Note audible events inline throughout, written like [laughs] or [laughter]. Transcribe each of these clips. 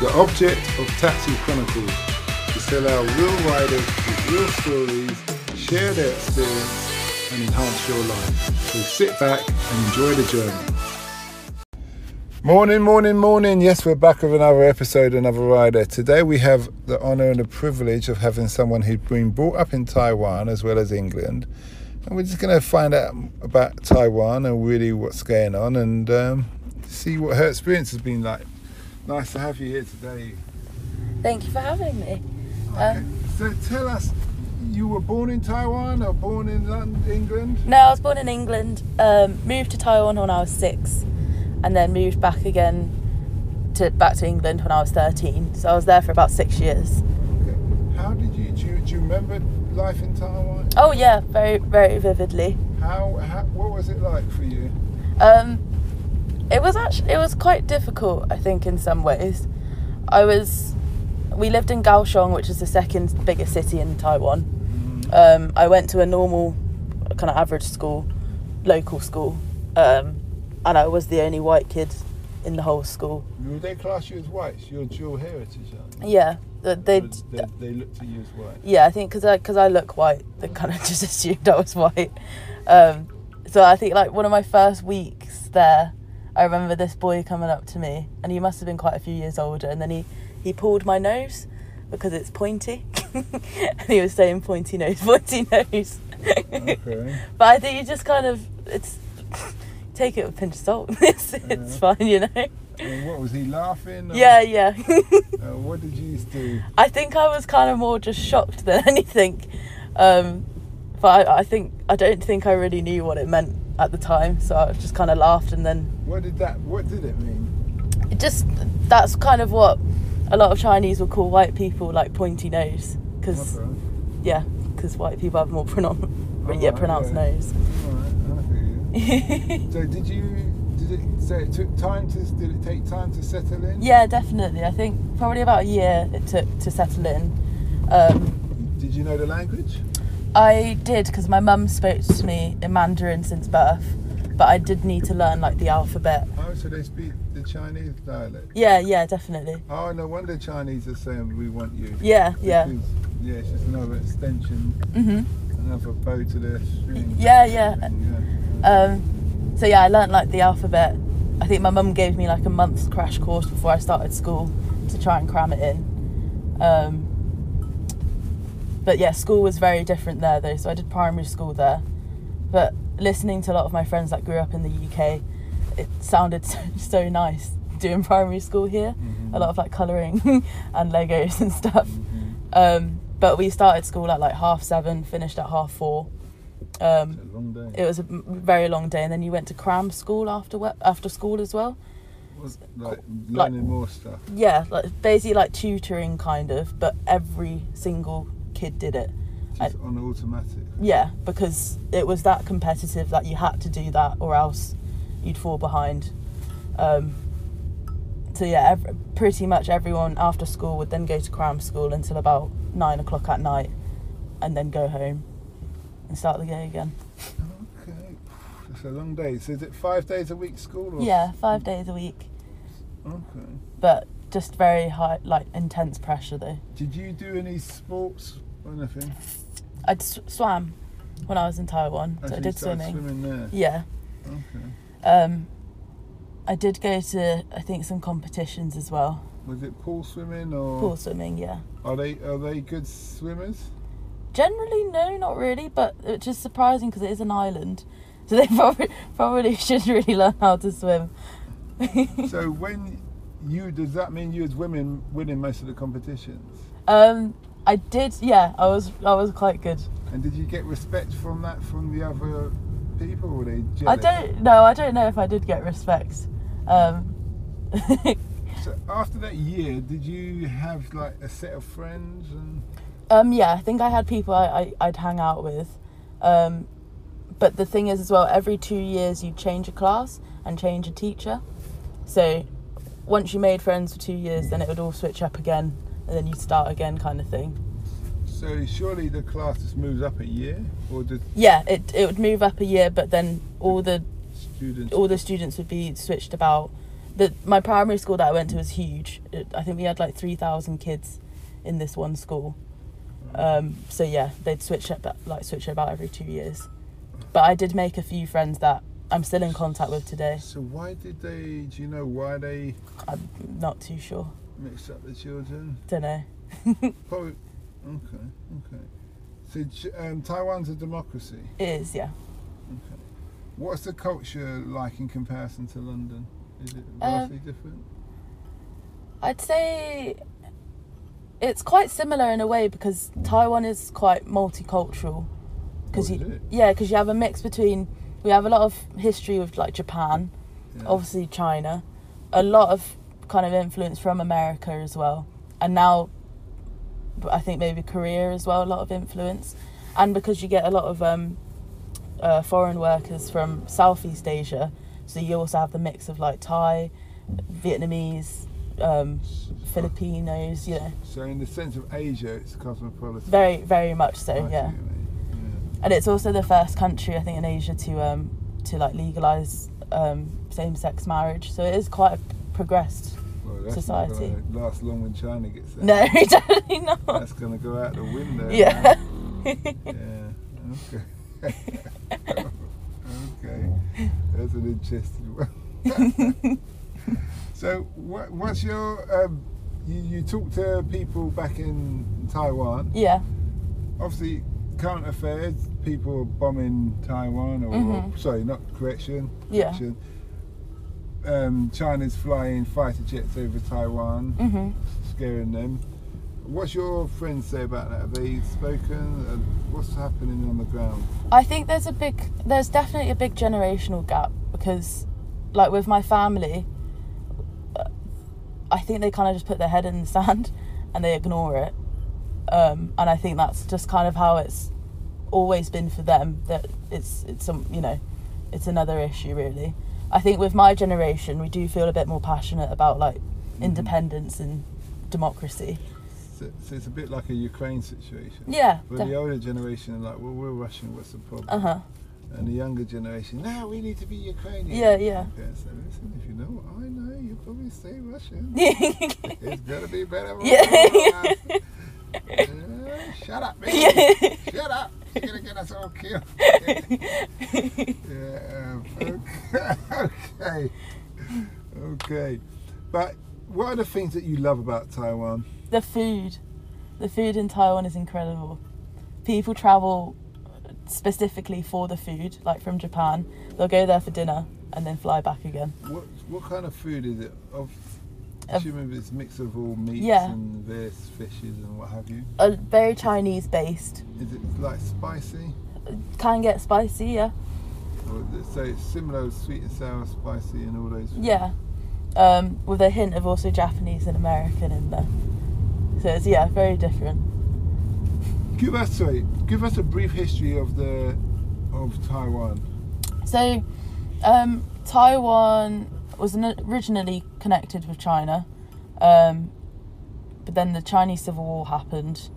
The object of Taxi Chronicles is to allow real riders with real stories share their experience and enhance your life. So sit back and enjoy the journey. Morning, morning, morning. Yes, we're back with another episode, another rider. Today we have the honour and the privilege of having someone who's been brought up in Taiwan as well as England. And we're just going to find out about Taiwan and really what's going on and um, see what her experience has been like. Nice to have you here today. Thank you for having me. Okay. Um, so tell us, you were born in Taiwan or born in London, England? no, I was born in England, um, moved to Taiwan when I was six, and then moved back again to back to England when I was 13. So I was there for about six years. Okay. How did you do, you, do you remember life in Taiwan? Oh yeah, very very vividly. How, how what was it like for you? Um, it was actually it was quite difficult, I think, in some ways. I was we lived in Kaohsiung, which is the second biggest city in Taiwan. Um, I went to a normal kind of average school, local school, um, and I was the only white kid in the whole school. They class you as whites? You're dual heritage, aren't you? Yeah, th- they. They, they looked at you as white. Yeah, I think because I because I look white, they kind of just [laughs] assumed I was white. Um, so I think like one of my first weeks there, I remember this boy coming up to me, and he must have been quite a few years older, and then he he pulled my nose because it's pointy, [laughs] and he was saying pointy nose, [laughs] pointy nose. Okay. [laughs] but I think you just kind of it's take it with a pinch of salt. it's, it's fine, you know. And what was he laughing? or- Yeah, yeah. Uh, what did you do? I think I was kind of more just shocked than anything. Um, but I, I think I don't think I really knew what it meant at the time, so I just kind of laughed and then What did that? What did it mean? it just that's kind of what a lot of Chinese will call white people like pointy nose because Okay. yeah, because white people have more pronoun Oh, yeah right, pronounced yeah. nose. Alright, I hear you. [laughs] So did you? Did it? So it took time to? Did it take time to settle in? yeah, definitely. I think probably about a year it took to settle in. Um, Did you know the language? I did because my mum spoke to me in Mandarin since birth, but I did need to learn like the alphabet. Oh, so they speak the Chinese dialect. Yeah, yeah, definitely. Oh, no wonder Chinese are saying we want you. Yeah, yeah. Because, yeah, it's just another extension, Mhm. another bow to the string. Yeah, yeah. Yeah. Um, so yeah, I learnt like the alphabet. I think my mum gave me like a month's crash course before I started school to try and cram it in. Um, but yeah, school was very different there though. So I did primary school there. But listening to a lot of my friends that grew up in the UK, it sounded [laughs] so, so nice doing primary school here. A lot of like colouring [laughs] and Legos and stuff. Um, but we started school at like half seven, finished at half four. Um, a long day. it was a very long day, and then you went to cram school after we- after school as well. was like like- learning more stuff. Yeah, like basically like tutoring kind of, but every single kid did it. Just on automatic. Yeah, because it was that competitive that you had to do that, or else you'd fall behind. Um, so yeah, ev- pretty much everyone after school would then go to cram school until about nine o'clock at night, and then go home and start the day again. Okay. It's a long day. So is it five days a week school? Or? Yeah, five days a week. Okay. but just very high, like intense pressure though. Did you do any sports or anything? I s- swam when I was in Taiwan, so I did swimming. Swimming there. Yeah, Okay. um, I did go to I think some competitions as well. Was it pool swimming or Pool swimming, yeah. are they are they good swimmers? Generally, no, not really, but it's just surprising because it is an island, [laughs] so they probably probably [laughs] should really learn how to swim. so when you does that mean you as women winning most of the competitions? Um, I did, yeah. I was I was quite good. And did you get respect from that from the other people? Were they I don't know. I don't know if I did get respect. Um, [laughs] So after that year, did you have like a set of friends and Um, yeah, I think I had people I, I, I'd hang out with. Um, but the thing is, as well, every two years you change a class and change a teacher. So once you made friends for two years, then it would all switch up again, and then you'd start again, kind of thing. so surely the class just moves up a year or the Yeah, it it would move up a year, but then all the students all the students would be switched about the my primary school that I went to was huge. It, I think we had like three thousand kids in this one school. Um, so yeah, they'd switch up like switch it about every two years. But I did make a few friends that I'm still in contact with today. So why did they? Do you know why they I'm not too sure. Mixed up the children? Don't know. [laughs] Probably. Okay. Okay. So um, Taiwan's a democracy. It is, yeah. Okay. What's the culture like in comparison to London? Is it Um, vastly different? I'd say it's quite similar in a way because Taiwan is quite multicultural. Because Oh, you, yeah, because you have a mix between. We have a lot of history with like Japan, Yeah. obviously China, a lot of kind of influence from America as well, and now I think maybe Korea as well, a lot of influence, and because you get a lot of um, uh, foreign workers from Southeast Asia, so you also have the mix of like Thai, Vietnamese, um, Filipinos, you know, So in the sense of Asia, it's cosmopolitan. very very much so, yeah. mean, And it's also the first country I think in Asia to um, to like legalize um, same-sex marriage, so it is quite a progressed. Well, that's Society. last long when China gets there. No, [laughs] definitely not. That's gonna go out the window. Yeah. Yeah. Okay. [laughs] okay. That's an interesting one. [laughs] so, what, what's your? Um, you, you talk to people back in Taiwan. yeah. Obviously, current affairs. People bombing Taiwan, or Mhm. sorry, not correction. Yeah. correction. Um, China's flying fighter jets over Taiwan, Mhm. scaring them. What's your friends say about that? Have they spoken? Uh, what's happening on the ground? I think there's a big, there's definitely a big generational gap because, like with my family, uh, I think they kind of just put their head in the [laughs] sand and they ignore it. Um, and I think that's just kind of how it's always been for them. That it's it's some you know, it's another issue really. I think with my generation, we do feel a bit more passionate about like independence and democracy. So, so it's a bit like a Ukraine situation. Yeah. Where the older generation are like, well, we're Russian, what's the problem? Uh huh. And the younger generation, no, we need to be Ukrainian. Yeah, yeah. Okay, so listen, if you know what I know, you probably say Russian. [laughs] it's gonna be better. [laughs] Yeah. all of us. [laughs] Uh, shut up, man. Shut up. You're gonna get us all killed. [laughs] yeah. Um, okay. [laughs] okay. Okay. But what are the things that you love about Taiwan? the food the food in taiwan is incredible people travel specifically for the food like from japan they'll go there for dinner and then fly back again What what kind of food is it? Of- assuming it's a mix of all meats Yeah. and various fishes and what have you. a very chinese based Is it like spicy? can get spicy yeah it, so it's similar, sweet and sour, spicy, and all those. yeah um, with a hint of also japanese and american in there so it's yeah very different Give us sorry, give us a brief history of the of Taiwan. So, um, Taiwan was originally connected with China, um, but then the Chinese Civil War happened.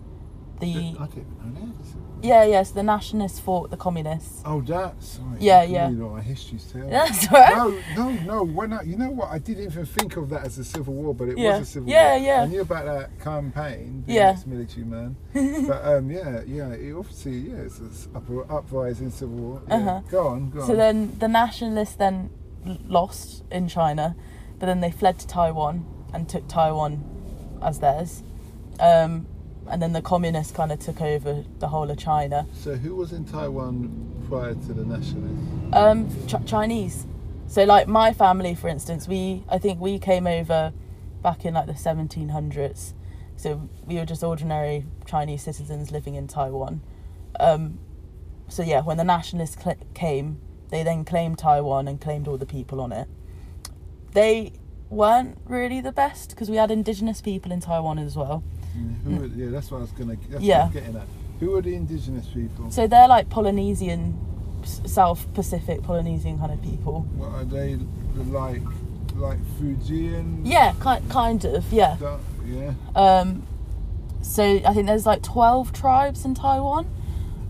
The I didn't know that. yeah, yes, the nationalists fought the communists. Oh, that's Sorry. Yeah, you yeah. What my history's telling. That's right. No, no, no. When I, you know what? I didn't even think of that as a civil war, but it Yeah. was a civil Yeah, war. yeah. yeah. I knew about that campaign, being Yeah. ex-military man. [laughs] but um, yeah, yeah. It obviously, yeah, it's an uprising civil war. Yeah. Uh-huh. Go on, go on. So then the nationalists then lost in China, but then they fled to Taiwan and took Taiwan as theirs. Um, and then the communists kind of took over the whole of China. So who was in Taiwan prior to the nationalists? Um, Ch- Chinese. So like my family, for instance, we I think we came over back in like the 1700s. So we were just ordinary Chinese citizens living in Taiwan. Um, so yeah, when the nationalists cl- came, they then claimed Taiwan and claimed all the people on it. They weren't really the best because we had indigenous people in Taiwan as well. Mm, were, yeah, that's what I was gonna. Yeah. was getting at. Who are the indigenous people? So they're like Polynesian, South Pacific Polynesian kind of people. What are they like? Like Fijian? Yeah, ki- kind of, yeah. Stuff? Yeah. Um, so I think there's like 12 tribes in Taiwan,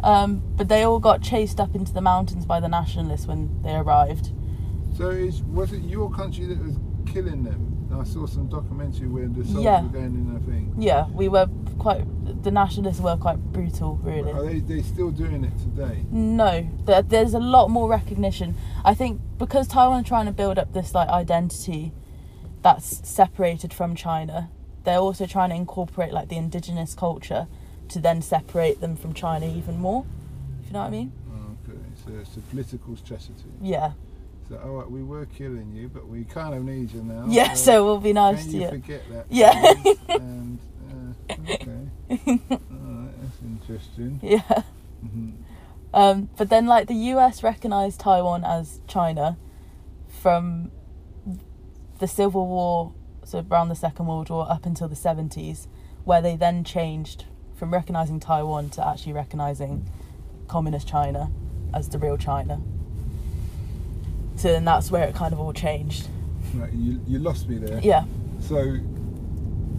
um, but they all got chased up into the mountains by the nationalists when they arrived. So is, was it your country that was killing them. I saw some documentary where the soldiers Yeah. were going in. I think. Yeah, we were quite. The nationalists were quite brutal, really. Are they they still doing it today? No, there, there's a lot more recognition. I think because Taiwan are trying to build up this like identity that's separated from China, they're also trying to incorporate like the indigenous culture to then separate them from China even more. If you know what I mean? Okay, so it's a political strategy. Yeah. So, all right, we were killing you, but we kind of need you now. Yeah, so [laughs] we'll be nice to you you. forget that? Yeah. [laughs] and uh, okay, [laughs] all right, that's interesting. Yeah. Mhm. Um, but then, like, the US recognized Taiwan as China from the Civil War, so around the Second World War, up until the 70s, where they then changed from recognizing Taiwan to actually recognizing Communist China as the real China. So then that's where it kind of all changed. Right, you you lost me there. Yeah. So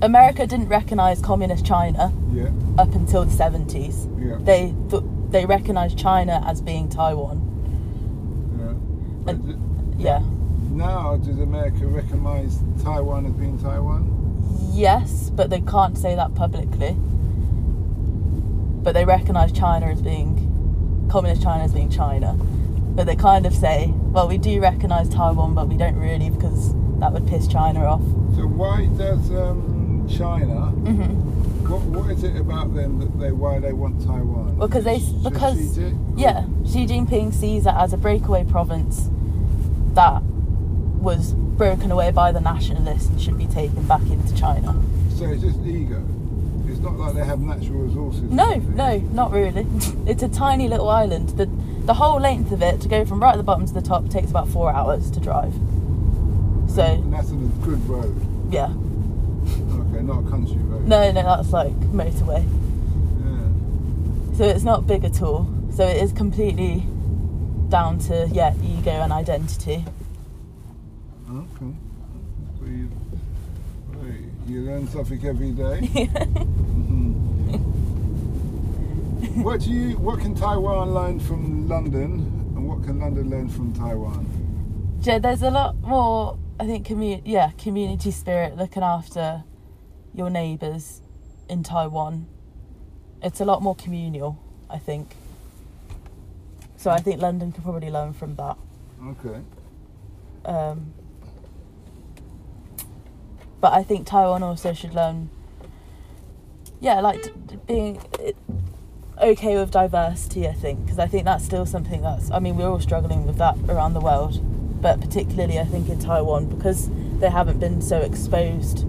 America didn't recognize Communist China yeah, up until the 70s. yeah, They, th- they recognized China as being Taiwan. yeah. And- th- Yeah. now, does America recognise Taiwan as being Taiwan? Yes, but they can't say that publicly. But they recognise China as being communist China as being China. But they kind of say, well, we do recognise Taiwan, but we don't really because that would piss China off. So why does um, China? hmm What, what is it about them that they why they want Taiwan? Well, 'cause they- because-? Yeah, Xi Jinping sees it as a breakaway province that was broken away by the nationalists and should be taken back into China. So it's just ego. It's not like they have natural resources. No, no, not really. [laughs] It's a tiny little island. The the whole length of it to go from right at the bottom to the top takes about four hours to drive. So And that's on a good road. yeah, Okay, not a country road. no, no, that's like motorway. Yeah. So it's not big at all. So it is completely down to yeah ego and identity. Okay. You, learn something every day. [laughs] Mhm. what do you? What can Taiwan learn from London, and what can London learn from Taiwan? Yeah, there's a lot more. I think community. yeah community spirit, looking after your neighbours in Taiwan. It's a lot more communal. I think. So I think London could probably learn from that. Okay. Um, but I think Taiwan also should learn, yeah, like being okay with diversity. I think because I think that's still something that's. I mean, we're all struggling with that around the world, but particularly I think in Taiwan because they haven't been so exposed,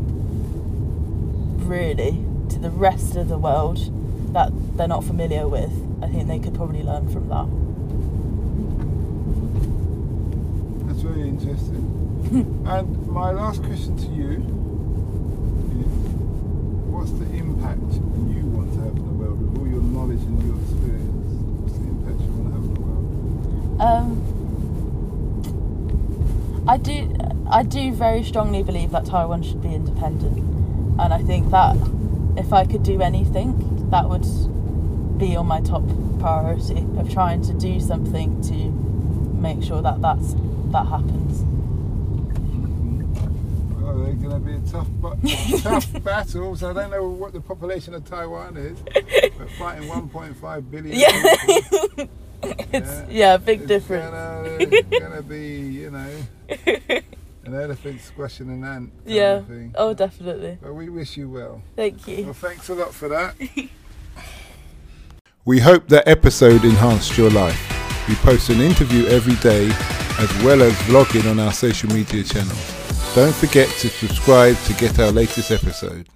really, to the rest of the world that they're not familiar with. I think they could probably learn from that. That's very interesting. [laughs] and my last question to you is what's the impact you want to have in the world with all your knowledge and your experience? What's the impact you want to have in the world? Um, I do, I do very strongly believe that Taiwan should be independent, and I think that if I could do anything, that would be on my top priority of trying to do something to make sure that that's that happens. Well, they're going to be a tough, but [laughs] tough battles. I don't know what the population of Taiwan is. We're fighting 1.5 billion. Yeah. people. [laughs] It's yeah, big it's difference. Gonna, gonna be, you know, [laughs] an elephant squashing an ant. Yeah. Thing. Oh, definitely. But we wish you well. Thank you. Well, thanks a lot for that. we hope that episode enhanced your life. We post an interview every day as well as vlogging on our social media channels. Don't forget to subscribe to get our latest episode.